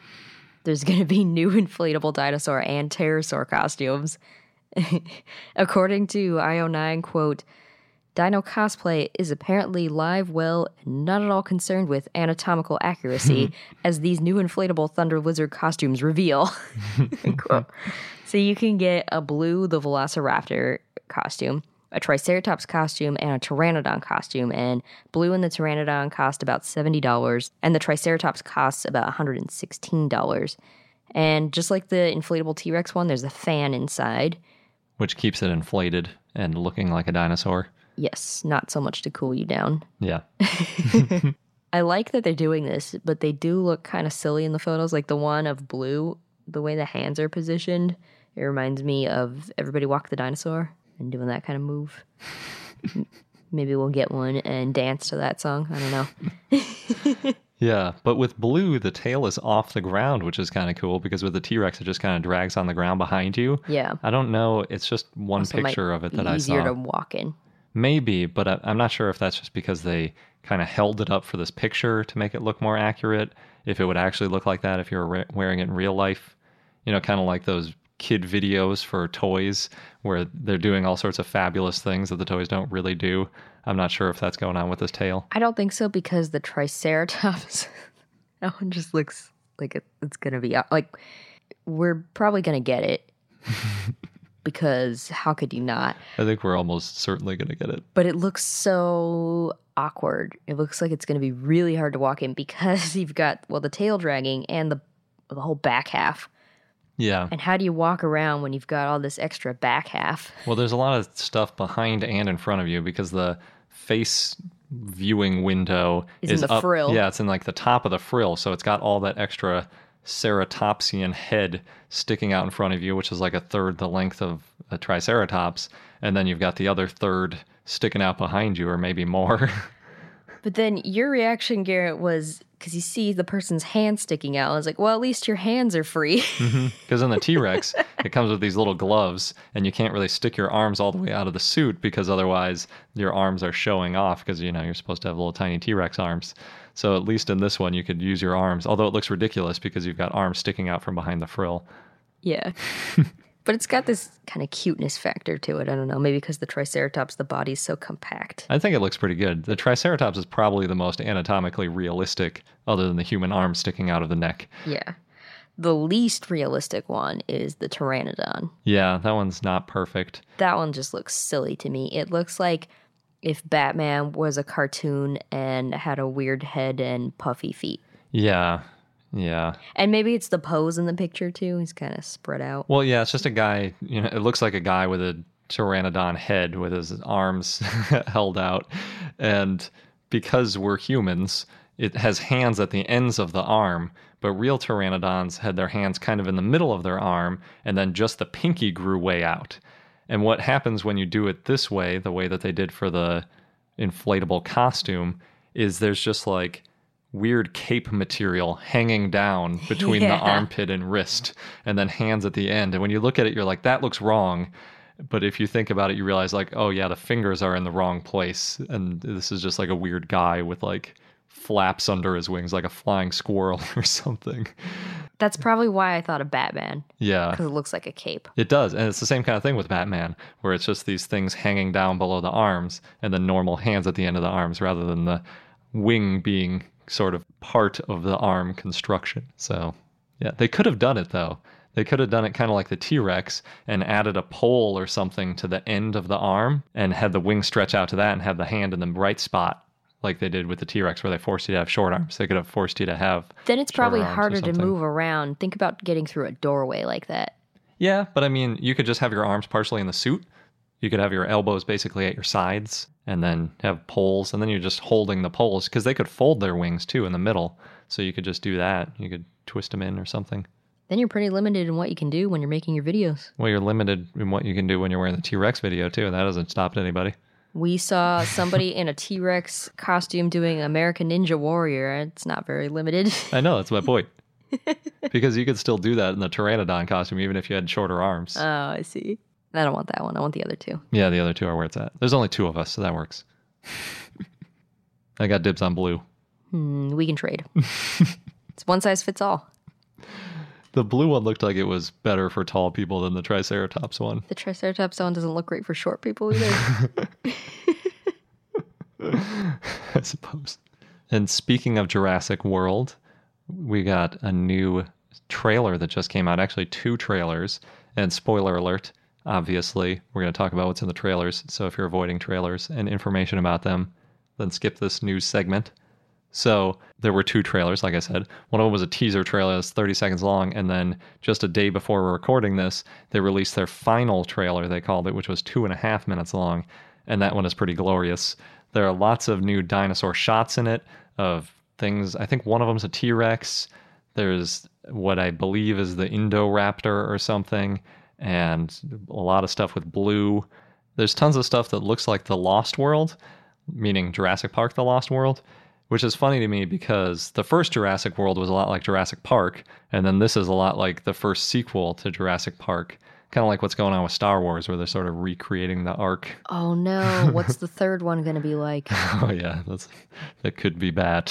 There's going to be new inflatable dinosaur and pterosaur costumes. According to IO9, quote, Dino cosplay is apparently live well and not at all concerned with anatomical accuracy, as these new inflatable Thunder Lizard costumes reveal. Quote. So you can get a blue the Velociraptor costume, a Triceratops costume, and a Pteranodon costume. And blue and the Pteranodon cost about seventy dollars, and the Triceratops costs about one hundred and sixteen dollars. And just like the inflatable T Rex one, there's a fan inside. Which keeps it inflated and looking like a dinosaur. Yes, not so much to cool you down. Yeah. I like that they're doing this, but they do look kind of silly in the photos. Like the one of blue, the way the hands are positioned, it reminds me of Everybody Walk the Dinosaur and doing that kind of move. Maybe we'll get one and dance to that song. I don't know. Yeah, but with blue, the tail is off the ground, which is kind of cool because with the T Rex, it just kind of drags on the ground behind you. Yeah. I don't know. It's just one So it might picture of it that I saw. easier to walk in. Maybe, but I, I'm not sure if that's just because they kind of held it up for this picture to make it look more accurate. If it would actually look like that if you were re- wearing it in real life, you know, kind of like those kid videos for toys where they're doing all sorts of fabulous things that the toys don't really do. I'm not sure if that's going on with this tail. I don't think so because the Triceratops, that one just looks like it, it's going to be like we're probably going to get it because how could you not? I think we're almost certainly going to get it. But it looks so awkward. It looks like it's going to be really hard to walk in because you've got well the tail dragging and the the whole back half. Yeah. And how do you walk around when you've got all this extra back half? Well, there's a lot of stuff behind and in front of you because the face viewing window Is in the up, frill. Yeah, it's in like the top of the frill, so it's got all that extra ceratopsian head sticking out in front of you, which is like a third the length of a triceratops, and then you've got the other third sticking out behind you, or maybe more. But then your reaction, Garrett, was because you see the person's hand sticking out. I was like, well, at least your hands are free. Mm-hmm. Because in the T Rex, it comes with these little gloves, and you can't really stick your arms all the way out of the suit because otherwise your arms are showing off. Because you know you're supposed to have little tiny T Rex arms. So at least in this one, you could use your arms. Although it looks ridiculous because you've got arms sticking out from behind the frill. yeah. but it's got this kind of cuteness factor to it. I don't know. Maybe because the Triceratops, the body's so compact. I think it looks pretty good. The Triceratops is probably the most anatomically realistic, other than the human arm sticking out of the neck. Yeah. The least realistic one is the Pteranodon. Yeah, that one's not perfect. That one just looks silly to me. It looks like if Batman was a cartoon and had a weird head and puffy feet. Yeah, yeah. And maybe it's the pose in the picture too. He's kind of spread out. Well, yeah, it's just a guy. You know, it looks like a guy with a pteranodon head with his arms held out, and because we're humans, it has hands at the ends of the arm. But real pteranodons had their hands kind of in the middle of their arm, and then just the pinky grew way out. And what happens when you do it this way, the way that they did for the inflatable costume, is there's just like weird cape material hanging down between Yeah. the armpit and wrist, and then hands at the end. And when you look at it, you're like, that looks wrong. But if you think about it, you realize, like, oh, yeah, the fingers are in the wrong place. And this is just like a weird guy with like flaps under his wings, like a flying squirrel or something. That's probably why I thought of Batman Yeah. because it looks like a cape. It does. And it's the same kind of thing with Batman, where it's just these things hanging down below the arms and the normal hands at the end of the arms rather than the wing being sort of part of the arm construction. So, yeah, they could have done it though. They could have done it kind of like the T Rex and added a pole or something to the end of the arm and had the wing stretch out to that and have the hand in the right spot, like they did with the T Rex, where they forced you to have short arms. They could have forced you to have. Then it's probably harder to move around. Think about getting through a doorway like that. Yeah, but I mean, you could just have your arms partially in the suit. You could have your elbows basically at your sides and then have poles, and then you're just holding the poles because they could fold their wings too in the middle. So you could just do that. You could twist them in or something. Then you're pretty limited in what you can do when you're making your videos. Well, you're limited in what you can do when you're wearing the T Rex video too. That hasn't stopped anybody. We saw somebody in a T Rex costume doing American Ninja Warrior. It's not very limited. I know, that's my point. because you could still do that in the pteranodon costume even if you had shorter arms. Oh, I see. I don't want that one. I want the other two. yeah, the other two are where it's at. There's only two of us, so that works. I got dibs on blue. Hmm, we can trade. it's one size fits all. The blue one looked like it was better for tall people than the Triceratops one. The Triceratops one doesn't look great for short people either. I suppose. And speaking of Jurassic World, we got a new trailer that just came out. Actually, two trailers. And spoiler alert, obviously, we're going to talk about what's in the trailers. So if you're avoiding trailers and information about them, then skip this news segment. So there were two trailers, like I said. One of them was a teaser trailer that's 30 seconds long, and then just a day before we're recording this, they released their final trailer, they called it, which was two and a half minutes long, and that one is pretty glorious. There are lots of new dinosaur shots in it of things. I think one of them's a T Rex. There's what I believe is the Indoraptor or something, and a lot of stuff with blue. There's tons of stuff that looks like the Lost World, meaning Jurassic Park: The Lost World, which is funny to me because the first Jurassic World was a lot like Jurassic Park, and then this is a lot like the first sequel to Jurassic Park. Kind of like what's going on with Star Wars, where they're sort of recreating the arc. oh no, what's the third one going to be like? Oh yeah, that's that could be bad.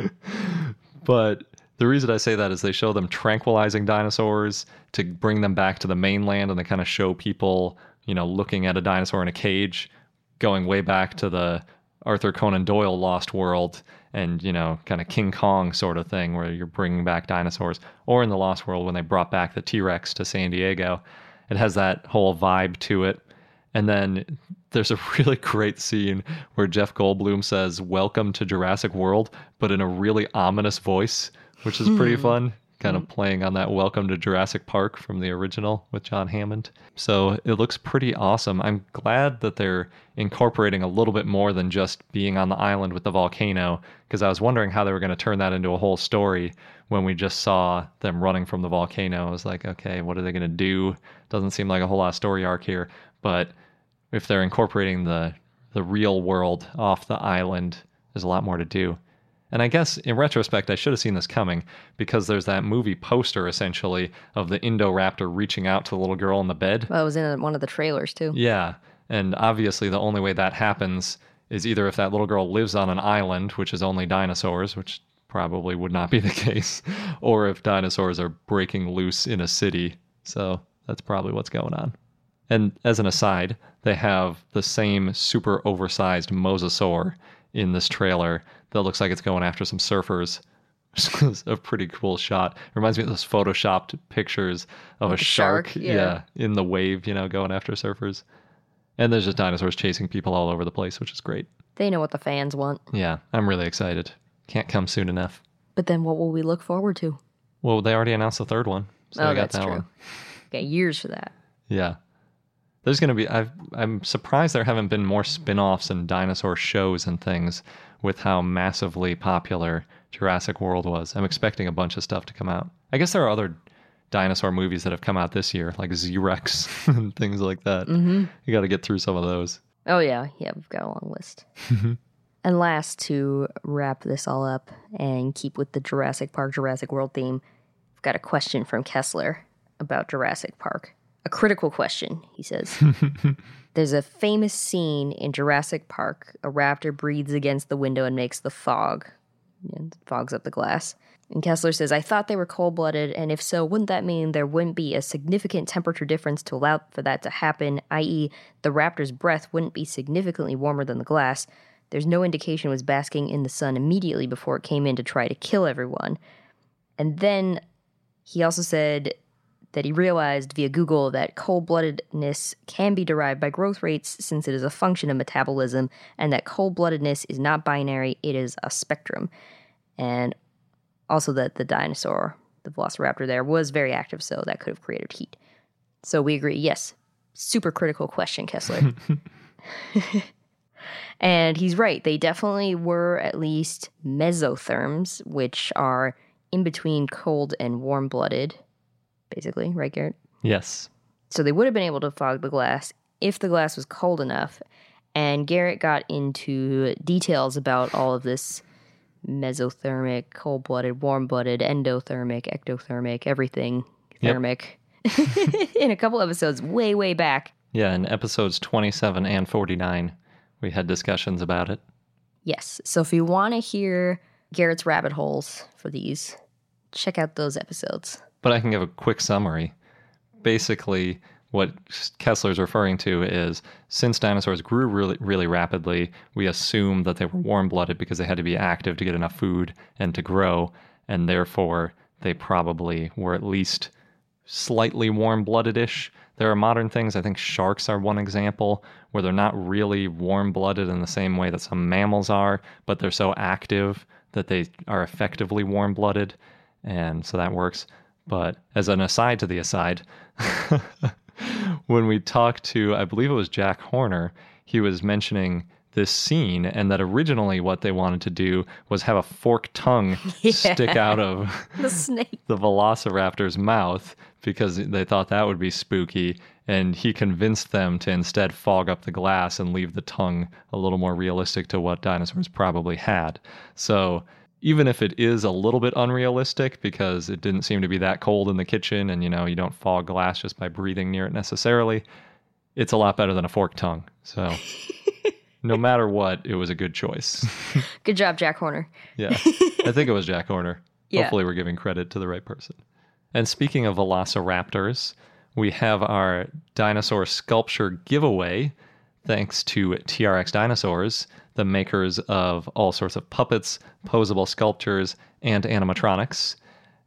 but the reason I say that is they show them tranquilizing dinosaurs to bring them back to the mainland, and they kind of show people, you know, looking at a dinosaur in a cage, going way back to the Arthur Conan Doyle Lost World, and you know, kind of King Kong sort of thing, where you're bringing back dinosaurs, or in the Lost World when they brought back the T Rex to San Diego. It has that whole vibe to it. And then there's a really great scene where Jeff Goldblum says, Welcome to Jurassic World, but in a really ominous voice, which is pretty hmm. fun. Kind of hmm. playing on that Welcome to Jurassic Park from the original with John Hammond. So it looks pretty awesome. I'm glad that they're incorporating a little bit more than just being on the island with the volcano, because I was wondering how they were going to turn that into a whole story when we just saw them running from the volcano. I was like, okay, what are they going to do? Doesn't seem like a whole lot of story arc here. But if they're incorporating the the real world off the island, there's a lot more to do. And I guess in retrospect, I should have seen this coming because there's that movie poster essentially of the Indoraptor reaching out to the little girl in the bed. Well, it was in one of the trailers too. Yeah. And obviously, the only way that happens is either if that little girl lives on an island, which is only dinosaurs, which probably would not be the case, or if dinosaurs are breaking loose in a city. So that's probably what's going on. And as an aside, they have the same super oversized mosasaur in this trailer that looks like it's going after some surfers. Which a pretty cool shot. Reminds me of those photoshopped pictures of a the shark, shark, yeah. in the wave, you know, going after surfers. And there's just dinosaurs chasing people all over the place, which is great. They know what the fans want. Yeah, I'm really excited. Can't come soon enough. But then what will we look forward to? Well, they already announced the third one, so oh, I got that's that true. one. Got years for that. Yeah. There's going to be I've, I'm surprised there haven't been more spin-offs and dinosaur shows and things with how massively popular Jurassic World was. I'm expecting a bunch of stuff to come out. I guess there are other dinosaur movies that have come out this year like Z-Rex and things like that. Mm-hmm. You got to get through some of those. Oh yeah, yeah, we've got a long list. and last, to wrap this all up and keep with the Jurassic Park, Jurassic World theme, I've got a question from Kessler about Jurassic Park. A critical question, he says. There's a famous scene in Jurassic Park. A raptor breathes against the window and makes the fog, and fogs up the glass. And Kessler says, I thought they were cold blooded, and if so, wouldn't that mean there wouldn't be a significant temperature difference to allow for that to happen, i.e., the raptor's breath wouldn't be significantly warmer than the glass? There's no indication it was basking in the sun immediately before it came in to try to kill everyone. And then he also said that he realized via Google that cold bloodedness can be derived by growth rates since it is a function of metabolism, and that cold bloodedness is not binary, it is a spectrum. And also that the dinosaur, the velociraptor there, was very active, so that could have created heat. So we agree, yes. Super critical question, Kessler. and he's right. They definitely were at least mesotherms, which are in between cold and warm blooded, basically, right, Garrett? Yes. So they would have been able to fog the glass if the glass was cold enough. And Garrett got into details about all of this mesothermic, cold blooded, warm blooded, endothermic, ectothermic, everything Yep. thermic in a couple episodes way, way back. Yeah, in episodes 27 and 49, we had discussions about it. Yes. So if you want to hear Garrett's rabbit holes for these, check out those episodes. But I can give a quick summary. Basically, what Kessler's referring to is since dinosaurs grew really, really rapidly, we assume that they were warm blooded because they had to be active to get enough food and to grow, and therefore they probably were at least slightly warm blooded ish. There are modern things, I think sharks are one example, where they're not really warm blooded in the same way that some mammals are, but they're so active that they are effectively warm blooded. And so that works. But as an aside to the aside, when we talked to, I believe it was Jack Horner, he was mentioning this scene and that originally what they wanted to do was have a forked tongue stick out of The snake. the velociraptor's mouth because they thought that would be spooky. And he convinced them to instead fog up the glass and leave the tongue a little more realistic to what dinosaurs probably had. So even if it is a little bit unrealistic because it didn't seem to be that cold in the kitchen and you know you don't fog glass just by breathing near it necessarily, it's a lot better than a forked tongue. So no matter what, it was a good choice. Good job, Jack Horner. Yeah. I think it was Jack Horner. Yeah. Hopefully, we're giving credit to the right person. And speaking of velociraptors, we have our dinosaur sculpture giveaway thanks to TRX Dinosaurs, the makers of all sorts of puppets, posable sculptures, and animatronics.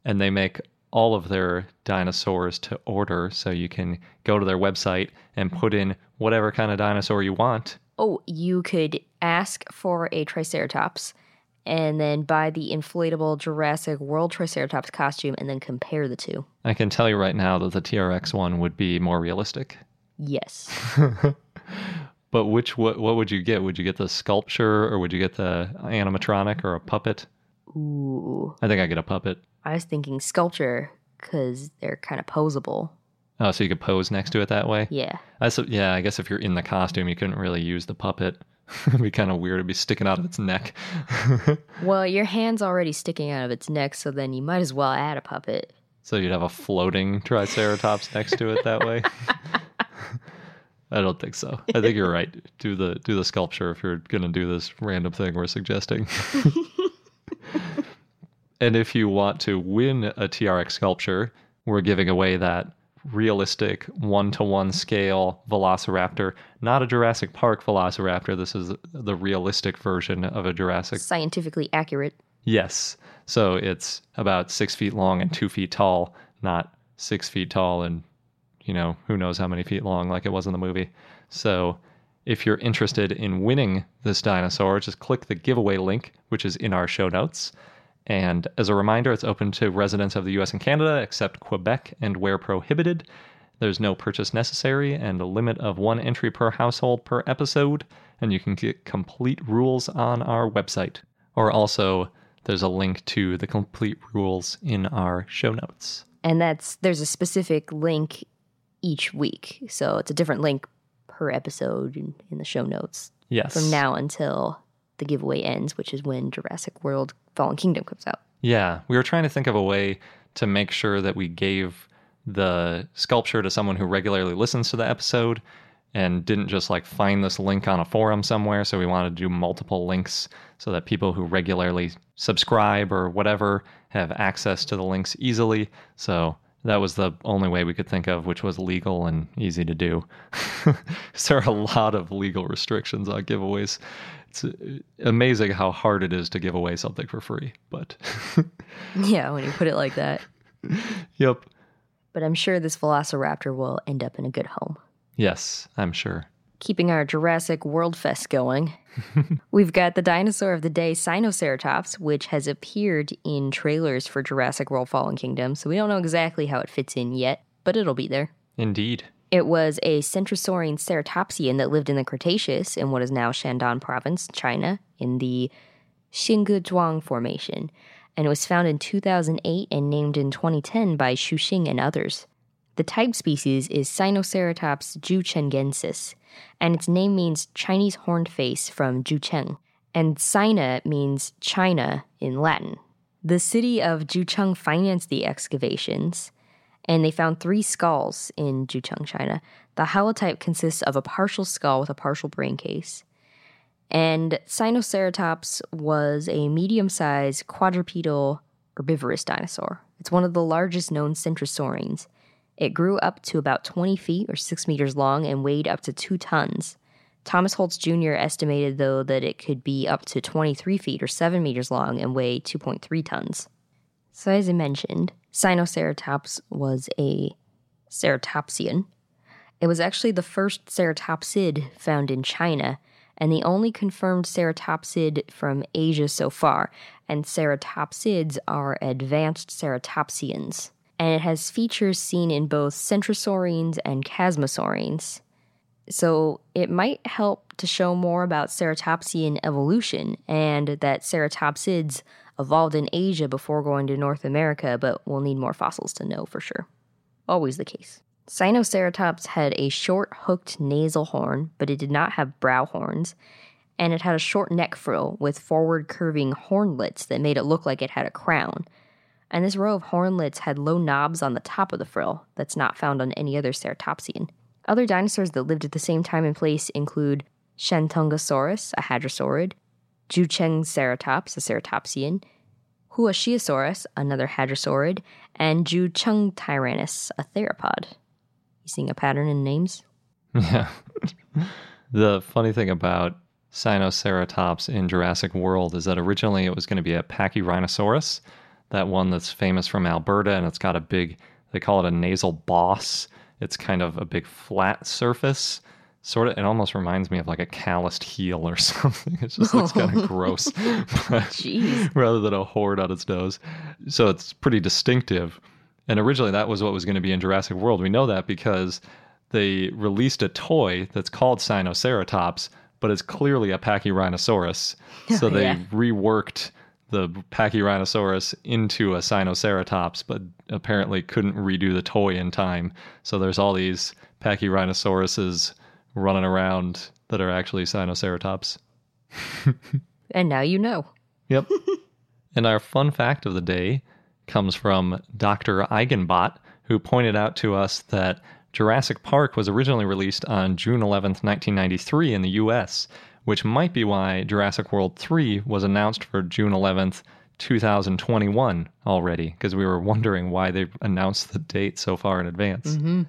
And they make all of their dinosaurs to order, so you can go to their website and put in whatever kind of dinosaur you want. Oh, you could ask for a Triceratops and then buy the inflatable Jurassic World Triceratops costume and then compare the two. I can tell you right now that the TRX one would be more realistic. Yes. But which what what would you get? Would you get the sculpture or would you get the animatronic or a puppet? Ooh. I think I get a puppet. I was thinking sculpture because they're kind of posable. Oh, so you could pose next to it that way. Yeah. I so yeah, I guess if you're in the costume, you couldn't really use the puppet. It'd be kind of weird. It'd be sticking out of its neck. Well, your hand's already sticking out of its neck, so then you might as well add a puppet. so you'd have a floating Triceratops next to it that way. I don't think so. I think you're right. Do the do the sculpture if you're gonna do this random thing we're suggesting. and if you want to win a TRX sculpture, we're giving away that realistic one to one scale Velociraptor, not a Jurassic Park Velociraptor. This is the realistic version of a Jurassic Scientifically accurate. Yes. So it's about six feet long and two feet tall, not six feet tall and, you know, who knows how many feet long like it was in the movie. So if you're interested in winning this dinosaur, just click the giveaway link, which is in our show notes. And as a reminder, it's open to residents of the US and Canada, except Quebec and where prohibited. There's no purchase necessary and a limit of one entry per household per episode. And you can get complete rules on our website. Or also, there's a link to the complete rules in our show notes. And that's there's a specific link each week. So it's a different link per episode in, in the show notes Yes. from now until the giveaway ends, which is when Jurassic World Fallen Kingdom comes out. Yeah, we were trying to think of a way to make sure that we gave the sculpture to someone who regularly listens to the episode and didn't just like find this link on a forum somewhere. So we wanted to do multiple links so that people who regularly subscribe or whatever have access to the links easily. So that was the only way we could think of, which was legal and easy to do. there are a lot of legal restrictions on giveaways. It's uh, amazing how hard it is to give away something for free, but Yeah, when you put it like that. yep. But I'm sure this Velociraptor will end up in a good home. Yes, I'm sure. Keeping our Jurassic World Fest going, we've got the dinosaur of the day, Sinoceratops, which has appeared in trailers for Jurassic World Fallen Kingdom, so we don't know exactly how it fits in yet, but it'll be there. Indeed. It was a centrosaurine ceratopsian that lived in the Cretaceous in what is now Shandong Province, China, in the Xingezhuang Formation, and it was found in 2008 and named in 2010 by Xu Xing and others. The type species is Sinoceratops zhuchengensis, and its name means Chinese horned face from Zhucheng. And Sina means China in Latin. The city of Zhucheng financed the excavations, and they found three skulls in Zhucheng, China. The holotype consists of a partial skull with a partial brain case. And Sinoceratops was a medium sized quadrupedal herbivorous dinosaur. It's one of the largest known centrosaurines. It grew up to about 20 feet or 6 meters long and weighed up to 2 tons. Thomas Holtz Jr. estimated, though, that it could be up to 23 feet or 7 meters long and weigh 2.3 tons. So, as I mentioned, Sinoceratops was a ceratopsian. It was actually the first ceratopsid found in China and the only confirmed ceratopsid from Asia so far. And ceratopsids are advanced ceratopsians. And it has features seen in both centrosaurines and chasmosaurines. So it might help to show more about ceratopsian evolution and that ceratopsids evolved in Asia before going to North America, but we'll need more fossils to know for sure. Always the case. Sinoceratops had a short hooked nasal horn, but it did not have brow horns, and it had a short neck frill with forward curving hornlets that made it look like it had a crown. And this row of hornlets had low knobs on the top of the frill that's not found on any other ceratopsian. Other dinosaurs that lived at the same time and place include Shantungosaurus, a hadrosaurid, Zhuchengceratops, a ceratopsian, Huaxiaosaurus, another hadrosaurid, and Zhuchengtyrannus, a theropod. You seeing a pattern in names? Yeah. the funny thing about Sinoceratops in Jurassic World is that originally it was going to be a Pachyrhinosaurus, that one that's famous from Alberta, and it's got a big, they call it a nasal boss. It's kind of a big flat surface. Sort of, it almost reminds me of like a calloused heel or something. It just looks kind of gross, Jeez. rather than a horde on its nose. So it's pretty distinctive. And originally, that was what was going to be in Jurassic World. We know that because they released a toy that's called Sinoceratops, but it's clearly a Pachyrhinosaurus. Oh, so they Yeah. reworked the Pachyrhinosaurus into a Sinoceratops, but apparently couldn't redo the toy in time. So there's all these Pachyrhinosauruses running around that are actually Sinoceratops. And now you know. Yep. and our fun fact of the day comes from Dr. Eigenbot, who pointed out to us that Jurassic Park was originally released on June 11th, 1993 in the US, which might be why Jurassic World 3 was announced for June 11th, 2021 already, because we were wondering why they announced the date so far in advance. Mm-hmm.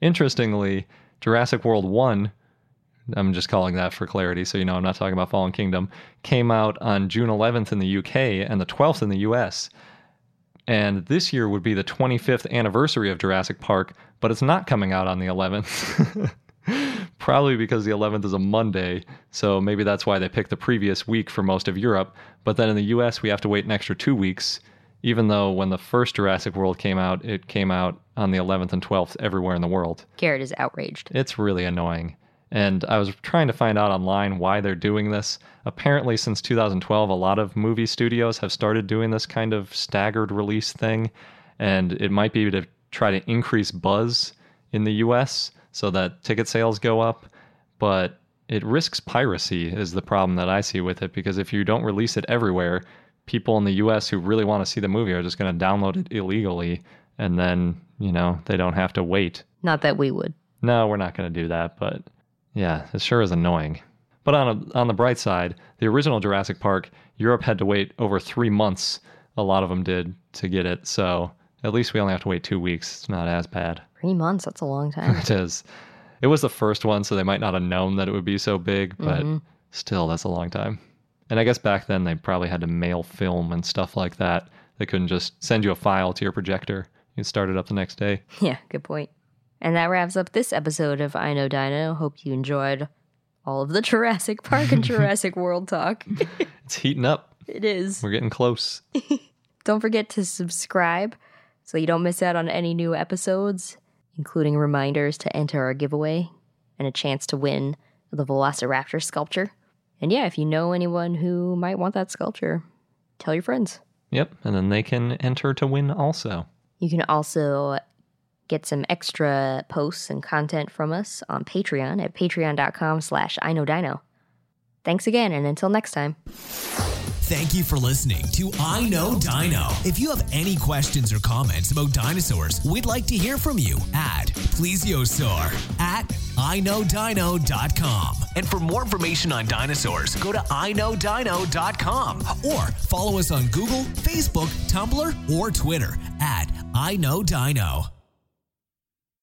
Interestingly, Jurassic World 1 I'm just calling that for clarity, so you know I'm not talking about Fallen Kingdom, came out on June 11th in the UK and the 12th in the US. And this year would be the 25th anniversary of Jurassic Park, but it's not coming out on the 11th. Probably because the 11th is a Monday, so maybe that's why they picked the previous week for most of Europe. But then in the US, we have to wait an extra two weeks, even though when the first Jurassic World came out, it came out on the 11th and 12th everywhere in the world. Garrett is outraged. It's really annoying. And I was trying to find out online why they're doing this. Apparently, since 2012, a lot of movie studios have started doing this kind of staggered release thing. And it might be to try to increase buzz in the US so that ticket sales go up. But it risks piracy, is the problem that I see with it. Because if you don't release it everywhere, people in the US who really want to see the movie are just going to download it illegally. And then, you know, they don't have to wait. Not that we would. No, we're not going to do that, but yeah, it sure is annoying. But on a, on the bright side, the original Jurassic Park, Europe had to wait over three months. A lot of them did to get it, so at least we only have to wait two weeks. It's not as bad. Three months, that's a long time. It is. It was the first one, so they might not have known that it would be so big, but mm-hmm. still, that's a long time. And I guess back then they probably had to mail film and stuff like that. They couldn't just send you a file to your projector. You start it up the next day. yeah, good point. And that wraps up this episode of I Know Dino. Hope you enjoyed all of the Jurassic Park and Jurassic World talk. It's heating up. It is. We're getting close. Don't forget to subscribe so you don't miss out on any new episodes, including reminders to enter our giveaway and a chance to win the Velociraptor sculpture. And yeah, if you know anyone who might want that sculpture, tell your friends. Yep, and then they can enter to win also. You can also get some extra posts and content from us on Patreon at patreon.com slash I know Dino. Thanks again, and until next time. Thank you for listening to I Know Dino. If you have any questions or comments about dinosaurs, we'd like to hear from you at plesiosaur at iknowdino.com. And for more information on dinosaurs, go to iknowdino.com or follow us on Google, Facebook, Tumblr, or Twitter at I Know Dino.